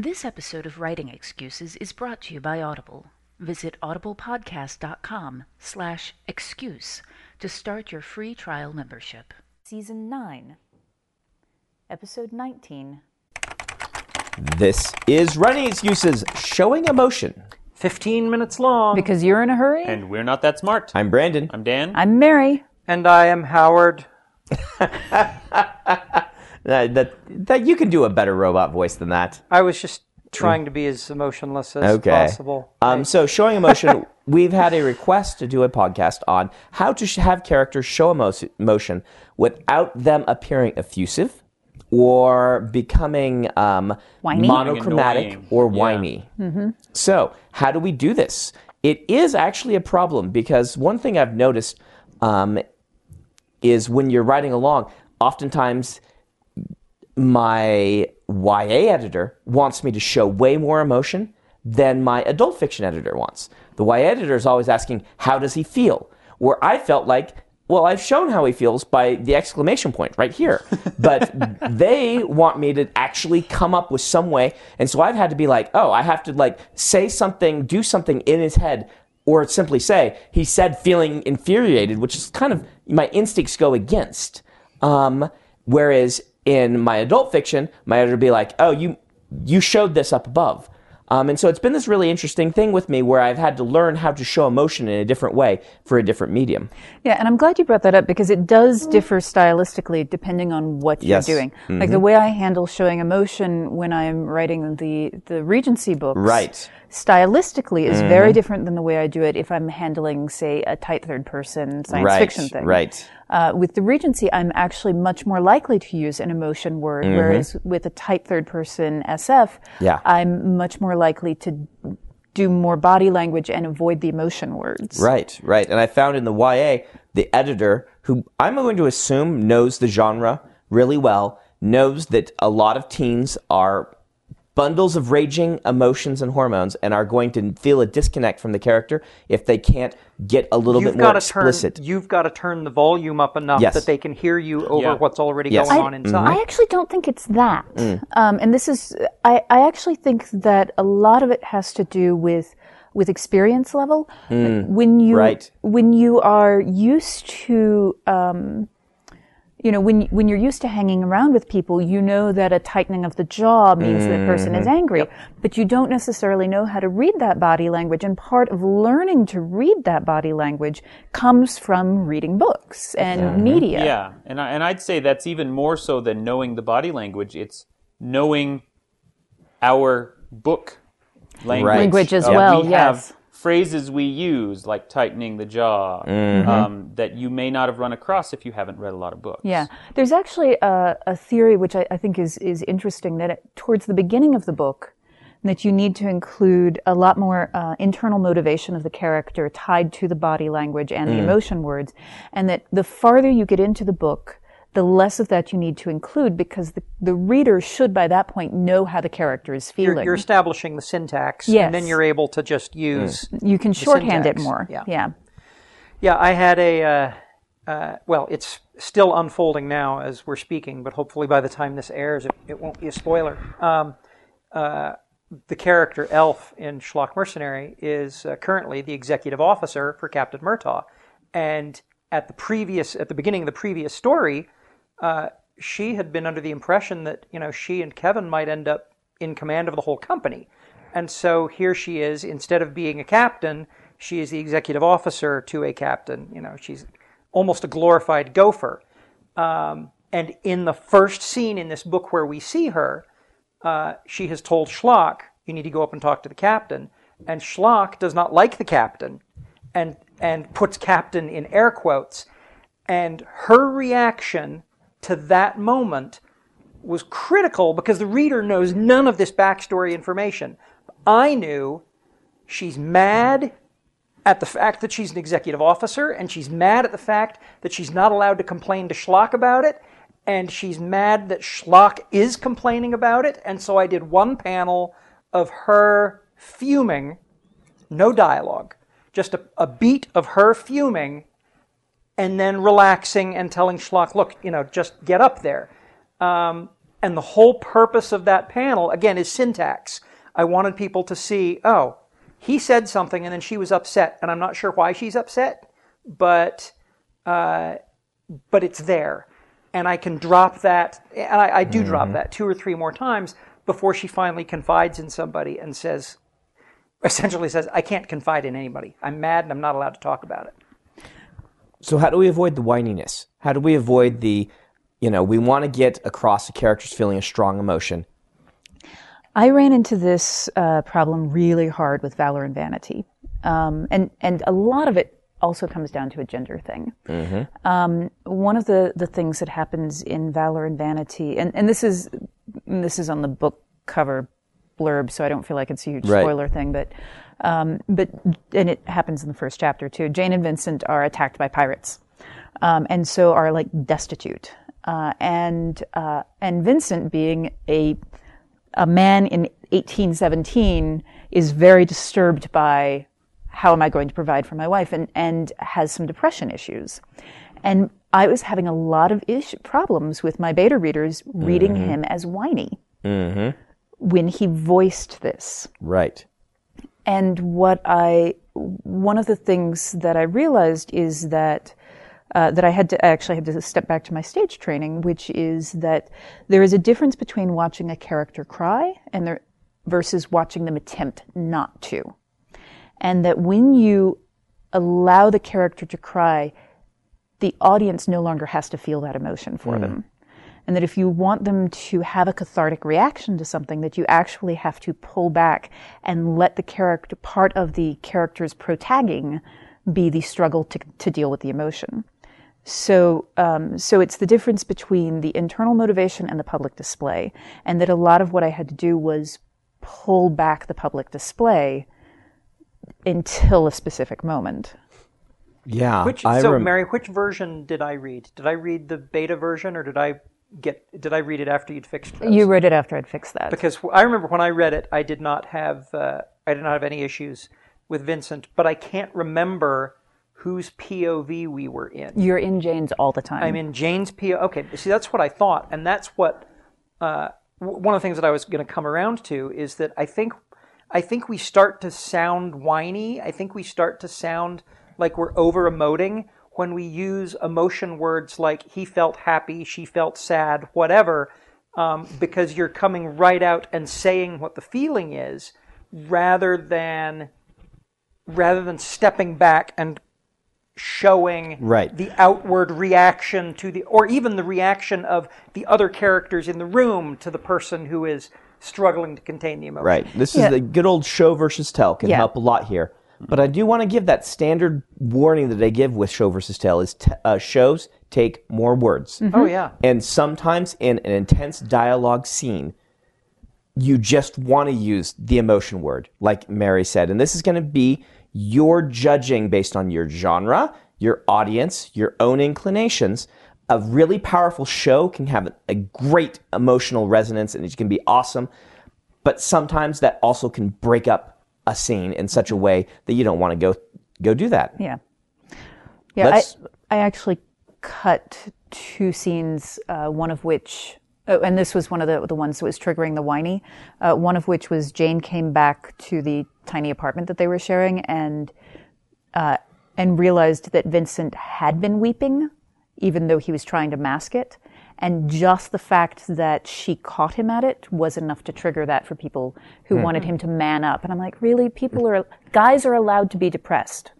This episode of Writing Excuses is brought to you by Audible. Visit audiblepodcast.com slash excuse to start your free trial membership. Season 9, Episode 19. This is Writing Excuses, showing emotion. 15 minutes long. Because you're in a hurry? And we're not that smart. I'm Brandon. I'm Dan. I'm Mary. and I am Howard. That, that, that you can do a better robot voice than that. I was just trying to be as emotionless as Okay. possible. Um, so, showing emotion, we've had a request to do a podcast on how to sh- have characters show emo- emotion without them appearing effusive or becoming um, Whiny? monochromatic Annoying. or Yeah. whiny. So, how do we do this? It is actually a problem because one thing I've noticed um, is when you're writing along, oftentimes my YA editor wants me to show way more emotion than my adult fiction editor wants. The YA editor is always asking, How does he feel? Where I felt like, well, I've shown how he feels by the exclamation point right here. But they want me to actually come up with some way. And so I've had to be like, oh, I have to like say something, do something in his head, or simply say, he said feeling infuriated, which is kind of my instincts go against. Um, whereas in my adult fiction, my editor would be like, oh, you, you showed this up above. Um, and so it's been this really interesting thing with me where I've had to learn how to show emotion in a different way for a different medium. Yeah, and I'm glad you brought that up because it does differ stylistically depending on what Yes. you're doing. Like the way I handle showing emotion when I'm writing the the Regency books, Right. Stylistically, is very different than the way I do it if I'm handling, say, a tight third person science right. fiction thing. Right. Uh, with the Regency, I'm actually much more likely to use an emotion word, whereas with a tight third person SF, Yeah. I'm much more likely to do more body language and avoid the emotion words. Right, right. And I found in the YA, the editor, who I'm going to assume knows the genre really well, knows that a lot of teens are bundles of raging emotions and hormones and are going to feel a disconnect from the character if they can't get a little You've bit more got to turn. explicit. You've got to turn the volume up enough Yes. that they can hear you over Yeah. what's already Yes. going I- on inside. I actually don't think it's that. Mm. Um, and this is, I, I actually think that a lot of it has to do with, with experience level. when you, Mm. right. when you are used to, um, you know, when, when you're used to hanging around with people, you know that a tightening of the jaw means that person Mm-hmm. is angry, but you don't necessarily know how to read that body language. And part of learning to read that body language comes from reading books and media. Yeah, and I, and I'd say that's even more so than knowing the body language. It's knowing our book language. Right. Language as Uh, well, we yes. Have phrases we use like tightening the jaw Mm-hmm. um, that you may not have run across if you haven't read a lot of books. Yeah, there's actually a, a theory which I, I think is is interesting that it, towards the beginning of the book, that you need to include a lot more uh, internal motivation of the character tied to the body language and the emotion words, and that the farther you get into the book, the less of that you need to include because the, the reader should by that point know how the character is feeling. you're, you're establishing the syntax, Yes. and then you're able to just use. you can shorthand it more. yeah. yeah. Yeah, I had a. Uh, uh, well, it's still unfolding now as we're speaking, but hopefully by the time this airs, it, it won't be a spoiler. Um, uh, the character Elf in Schlock Mercenary is uh, currently the executive officer for Captain Murtaugh, and at the previous, at the beginning of the previous story, uh, she had been under the impression that you know she and Kevyn might end up in command of the whole company, and so here she is. Instead of being a captain, she is the executive officer to a captain. You know, she's almost a glorified gopher. Um, and in the first scene in this book where we see her, uh, she has told Schlock, "You need to go up and talk to the captain." And Schlock does not like the captain, and and puts captain in air quotes. And her reaction to that moment was critical because the reader knows none of this backstory information. I knew she's mad at the fact that she's an executive officer, and she's mad at the fact that she's not allowed to complain to Schlock about it, and she's mad that Schlock is complaining about it. And so I did one panel of her fuming, no dialogue, just a, a beat of her fuming, and then relaxing and telling Schlock, look, you know, just get up there. Um, And the whole purpose of that panel, again, is syntax. I wanted people to see, oh, he said something and then she was upset, and I'm not sure why she's upset, but uh, but it's there, and I can drop that, and I, I do drop that two or three more times before she finally confides in somebody and says, essentially says, I can't confide in anybody. I'm mad and I'm not allowed to talk about it. So how do we avoid the whininess? How do we avoid the, you know, we want to get across the characters feeling a strong emotion. I ran into this uh, problem really hard with Valor and Vanity, um, and and a lot of it also comes down to a gender thing. Um, one of the the things that happens in Valor and Vanity, and and this is this is on the book cover blurb, so I don't feel like it's a huge Right. spoiler thing, but. Um, but and it happens in the first chapter too. Jane and Vincent are attacked by pirates, um, and so are like destitute. Uh, and uh, and Vincent, being a a man in 1817 is very disturbed by how am I going to provide for my wife and, and has some depression issues. And I was having a lot of ish- problems with my beta readers reading him as whiny when he voiced this. Right. And what I, one of the things that I realized is that uh, that I had to I actually had to step back to my stage training, which is that there is a difference between watching a character cry and there versus watching them attempt not to, and that when you allow the character to cry, the audience no longer has to feel that emotion for them. And that if you want them to have a cathartic reaction to something, that you actually have to pull back and let the character, part of the character's protagging be the struggle to, to deal with the emotion. So, um, so it's the difference between the internal motivation and the public display. And that a lot of what I had to do was pull back the public display until a specific moment. Yeah. Which I so rem- Mary, which version did I read? Did I read the beta version or did I get did I read it after you'd fixed those? You read it after I'd fixed that. because I remember when I read it, I did not have uh, I did not have any issues with Vincent, but I can't remember whose POV we were in. You're in Jane's all the time. I'm in Jane's POV. Okay, see, that's what I thought, and that's what uh, w- one of the things that I was going to come around to is that I think I think we start to sound whiny. I think we start to sound like we're over emoting when we use emotion words like he felt happy, she felt sad, whatever, um, because you're coming right out and saying what the feeling is, rather than rather than stepping back and showing Right. the outward reaction to the or even the reaction of the other characters in the room to the person who is struggling to contain the emotion. Right. This Yeah. is the good old show versus tell can Yeah. help a lot here. But I do want to give that standard warning that I give with show versus tell is t- uh, shows take more words. Oh yeah. And sometimes in an intense dialogue scene, you just want to use the emotion word, like Mary said. And this is going to be your judging based on your genre, your audience, your own inclinations. A really powerful show can have a great emotional resonance and it can be awesome. But sometimes that also can break up a scene in such a way that you don't want to go go do that. Yeah. Yeah, I, I actually cut two scenes, uh, one of which, oh, and this was one of the, the ones that was triggering the whiny, uh, one of which was Jane came back to the tiny apartment that they were sharing and, uh, and realized that Vincent had been weeping, even though he was trying to mask it. And just the fact that she caught him at it was enough to trigger that for people who hmm. wanted him to man up. And I'm like, really? People are, guys are allowed to be depressed.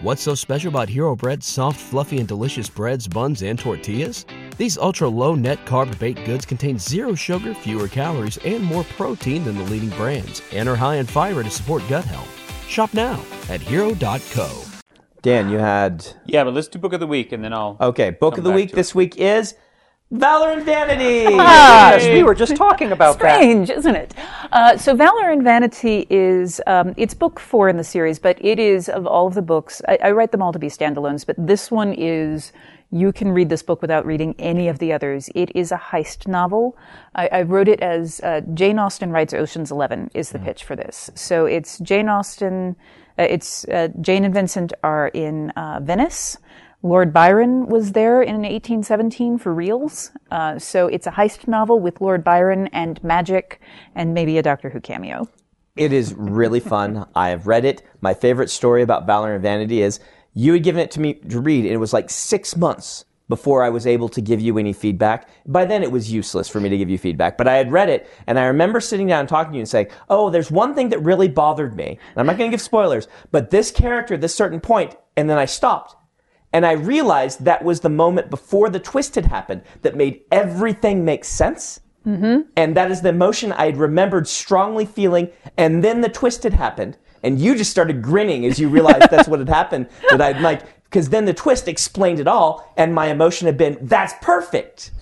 What's so special about Hero Bread's soft, fluffy, and delicious breads, buns, and tortillas? These ultra low net carb baked goods contain zero sugar, fewer calories, and more protein than the leading brands, and are high in fiber to support gut health. Shop now at hero.co. Dan, you had Yeah, but let's do book of the week, and then I'll. okay. Book Come of the week to this week is Valor and Vanity. Yes, we were just talking about that. strange, isn't it? Uh, so, Valor and Vanity is um, it's book four in the series, but it is of all of the books. I, I write them all to be standalones, but this one is you can read this book without reading any of the others. It is a heist novel. I, I wrote it as uh, Jane Austen writes Ocean's Eleven is the pitch for this. So it's Jane Austen. Uh, it's uh, Jane and Vincent are in uh, Venice. Lord Byron was there in 1817 for reals. Uh, so it's a heist novel with Lord Byron and magic and maybe a Doctor Who cameo. It is really fun. I have read it. My favorite story about Valor and Vanity is you had given it to me to read, and it was like six months before I was able to give you any feedback. By then, it was useless for me to give you feedback. But I had read it, and I remember sitting down and talking to you and saying, "Oh, there's one thing that really bothered me." And I'm not going to give spoilers, but this character, at this certain point, and then I stopped. And I realized that was the moment before the twist had happened that made everything make sense. Mm-hmm. And that is the emotion I had remembered strongly feeling. And then the twist had happened. And you just started grinning as you realized that's what had happened. That I'd like, because then the twist explained it all. And my emotion had been, that's perfect.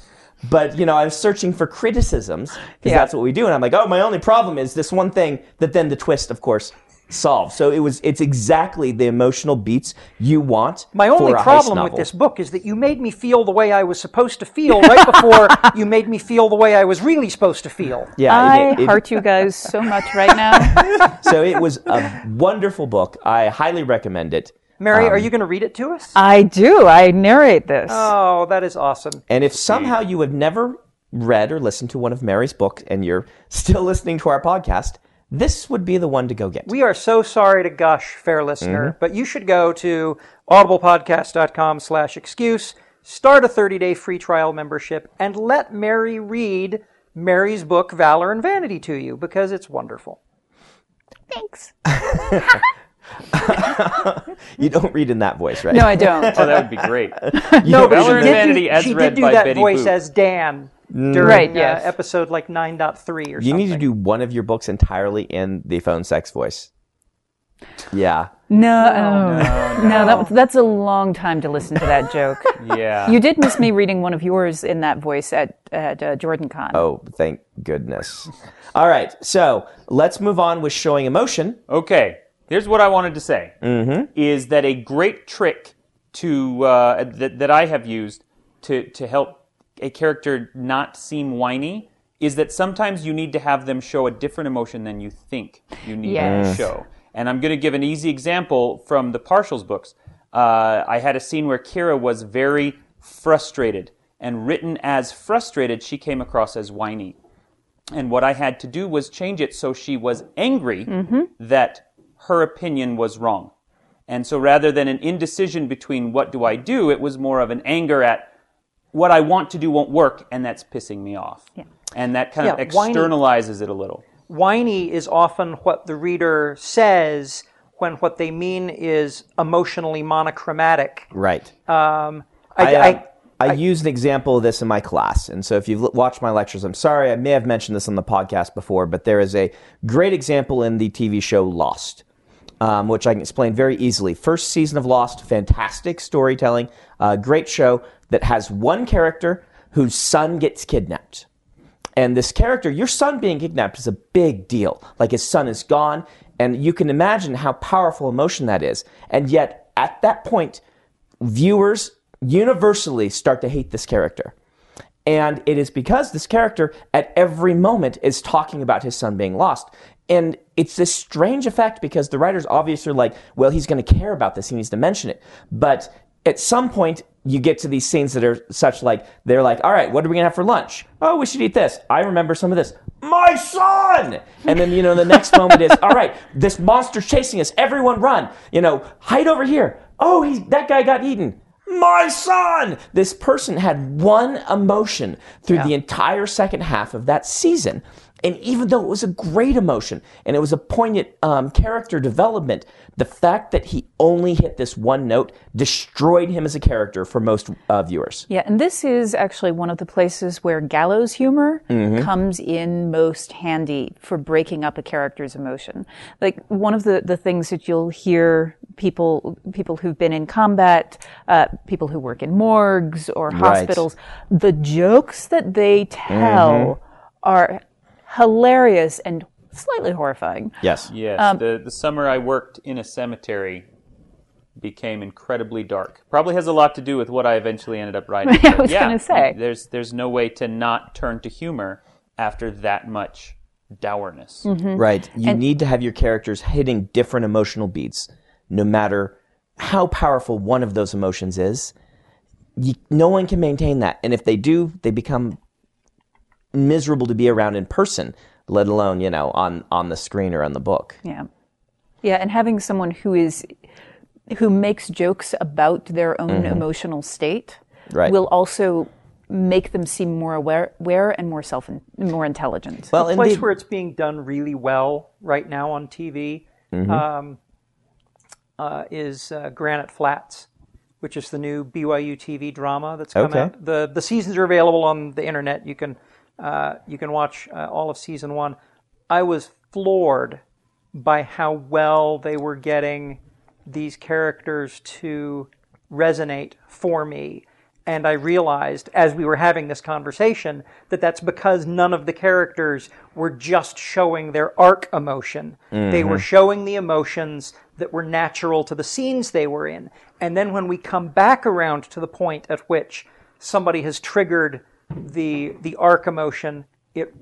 But, you know, I was searching for criticisms because Yeah. that's what we do. And I'm like, oh, my only problem is this one thing that then the twist, of course, solved. So it was, it's exactly the emotional beats you want. My only for a heist problem with this book is that you made me feel the way I was supposed to feel right before you made me feel the way I was really supposed to feel. Yeah, I it- it- heart you guys so much right now. so it was a wonderful book. I highly recommend it. Mary, Um, are you going to read it to us? I do. I narrate this. oh, that is awesome. And if somehow you have never read or listened to one of Mary's books and you're still listening to our podcast, this would be the one to go get. We are so sorry to gush, fair listener, Mm-hmm. but you should go to audiblepodcast.com slash excuse, start a 30-day free trial membership, and let Mary read Mary's book, Valor and Vanity, to you, because it's wonderful. Thanks. you don't read in that voice, right? No, I don't. Oh, that would be great. No, but Valor she and did Vanity do, as she read did do that Betty voice Boop. as Dan during Right, uh, yes. episode like 9.3 or something. you something. need to do one of your books entirely in the phone sex voice. Yeah. No, oh. no, that, that's a long time to listen to that joke. Yeah. You did miss me reading one of yours in that voice at at uh, Jordan Con. Oh, thank goodness. All right. So let's move on with showing emotion. Okay, here's what I wanted to say: is that a great trick to uh, that, that I have used to to help a character not seem whiny is that sometimes you need to have them show a different emotion than you think you need them to show. And I'm going to give an easy example from the Partials books. Uh, I had a scene where Kira was very frustrated, and written as frustrated, she came across as whiny. And what I had to do was change it so she was angry that her opinion was wrong. And so rather than an indecision between what do I do, it was more of an anger at what I want to do won't work, and that's pissing me off. Yeah. And that kind of Yeah, whiny- externalizes it a little. whiny is often what the reader says when what they mean is emotionally monochromatic. Right. Um, I, I, uh, I, used an example of this in my class. And so if you've l- watched my lectures, I'm sorry, I may have mentioned this on the podcast before, but there is a great example in the TV show Lost, um, which I can explain very easily. First season of Lost, fantastic storytelling, uh, great show that has one character whose son gets kidnapped. And this character, your son being kidnapped is a big deal. Like his son is gone, and you can imagine how powerful emotion that is. And yet, at that point, viewers universally start to hate this character. And it is because this character at every moment is talking about his son being lost. And it's this strange effect because the writers obviously are like, well, he's going to care about this. He needs to mention it. But at some point, you get to these scenes that are such like, they're like, all right, what are we to have for lunch? Oh, we should eat this. I remember some of this. My son! And then, you know, the next moment is, all right, this monster's chasing us. Everyone run. You know, hide over here. Oh, he, that guy got eaten my son. This person had one emotion through the entire second half of that season. And even though it was a great emotion and it was a poignant um, character development, the fact that he only hit this one note destroyed him as a character for most uh, viewers. Yeah, and this is actually one of the places where gallows humor Mm-hmm. comes in most handy for breaking up a character's emotion. Like one of the, the things that you'll hear people people who've been in combat, uh, people who work in morgues or Right. hospitals, the jokes that they tell Mm-hmm. are hilarious and slightly horrifying. Yes. Yes, Um, the the summer I worked in a cemetery became incredibly dark. Probably has a lot to do with what I eventually ended up writing. I was yeah, gonna say. there's there's no way to not turn to humor after that much dourness. Mm-hmm. Right. You need to have your characters hitting different emotional beats, no matter how powerful one of those emotions is, you, no one can maintain that. And if they do, they become miserable to be around in person, let alone, you know, on, on the screen or on the book. Yeah. Yeah, and having someone who is who makes jokes about their own emotional state Mm-hmm. Right. will also make them seem more aware, aware and more self more intelligent. Well, the place indeed. where it's being done really well right now on TV Mm-hmm. um, uh, is uh, Granite Flats, which is the new BYU TV drama that's come Okay. out. the The seasons are available on the internet. You can you can watch uh, all of season one. I was floored by how well they were getting these characters to resonate for me. And I realized as we were having this conversation that that's because none of the characters were just showing their arc emotion. They were showing the emotions that were natural to the scenes they were in. And then when we come back around to the point at which somebody has triggered the the arc emotion, it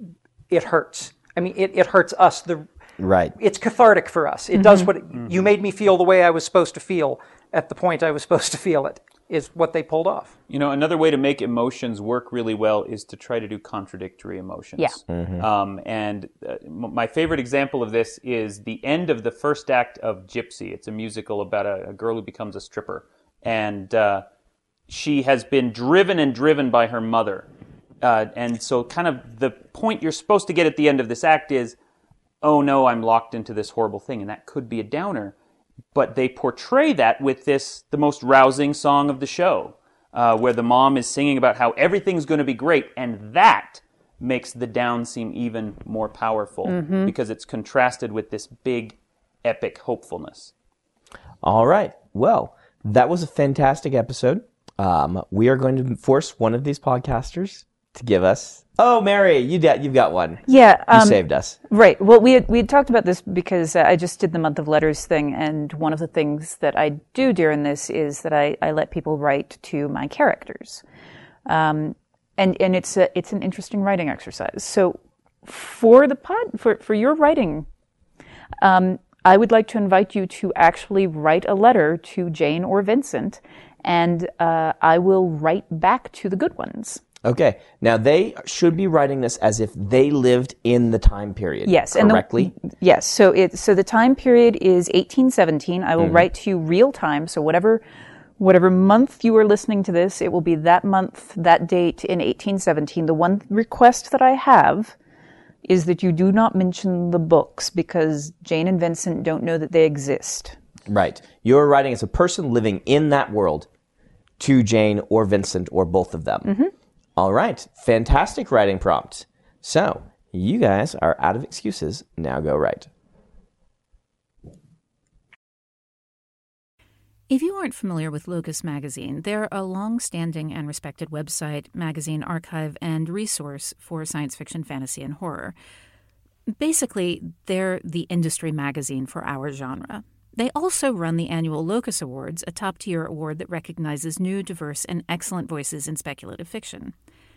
it hurts. I mean, it, it hurts us. The Right. it's cathartic for us. It does what it, you made me feel the way I was supposed to feel at the point I was supposed to feel it. Is what they pulled off. You know, another way to make emotions work really well is to try to do contradictory emotions. Yeah. Um, and uh, m- my favorite example of this is the end of the first act of Gypsy. It's a musical about a, a girl who becomes a stripper. And uh, she has been driven and driven by her mother. Uh, and so, kind of, the point you're supposed to get at the end of this act is, oh no, I'm locked into this horrible thing. And that could be a downer but they portray that with this the most rousing song of the show uh, where the mom is singing about how everything's going to be great and that makes the down seem even more powerful because it's contrasted with this big epic hopefulness All right. Well, that was a fantastic episode. Um, we are going to force one of these podcasters to give us. Oh, Mary, you da- you've got one. yeah, You um, saved us. Right. Well, we had, we had talked about this because uh, I just did the month of letters thing, and one of the things that I do during this is that I, I let people write to my characters, um, and and it's a it's an interesting writing exercise. So for the pod for for your writing, um, I would like to invite you to actually write a letter to Jane or Vincent, and uh, I will write back to the good ones. Okay. Now they should be writing this as if they lived in the time period. Yes, correctly. The, yes, so it so the time period is 1817. I will write to you real time, so whatever whatever month you are listening to this, it will be that month, that date in 1817. The one request that I have is that you do not mention the books because Jane and Vincent don't know that they exist. right. You're writing as a person living in that world to Jane or Vincent or both of them. Mm-hmm. All right. Fantastic writing prompt. So you guys are out of excuses. Now go write. If you aren't familiar with Locus Magazine, they're a long standing and respected website, magazine archive, and resource for science fiction, fantasy, and horror. Basically, they're the industry magazine for our genre. They also run the annual Locus Awards, a top tier award that recognizes new, diverse, and excellent voices in speculative fiction.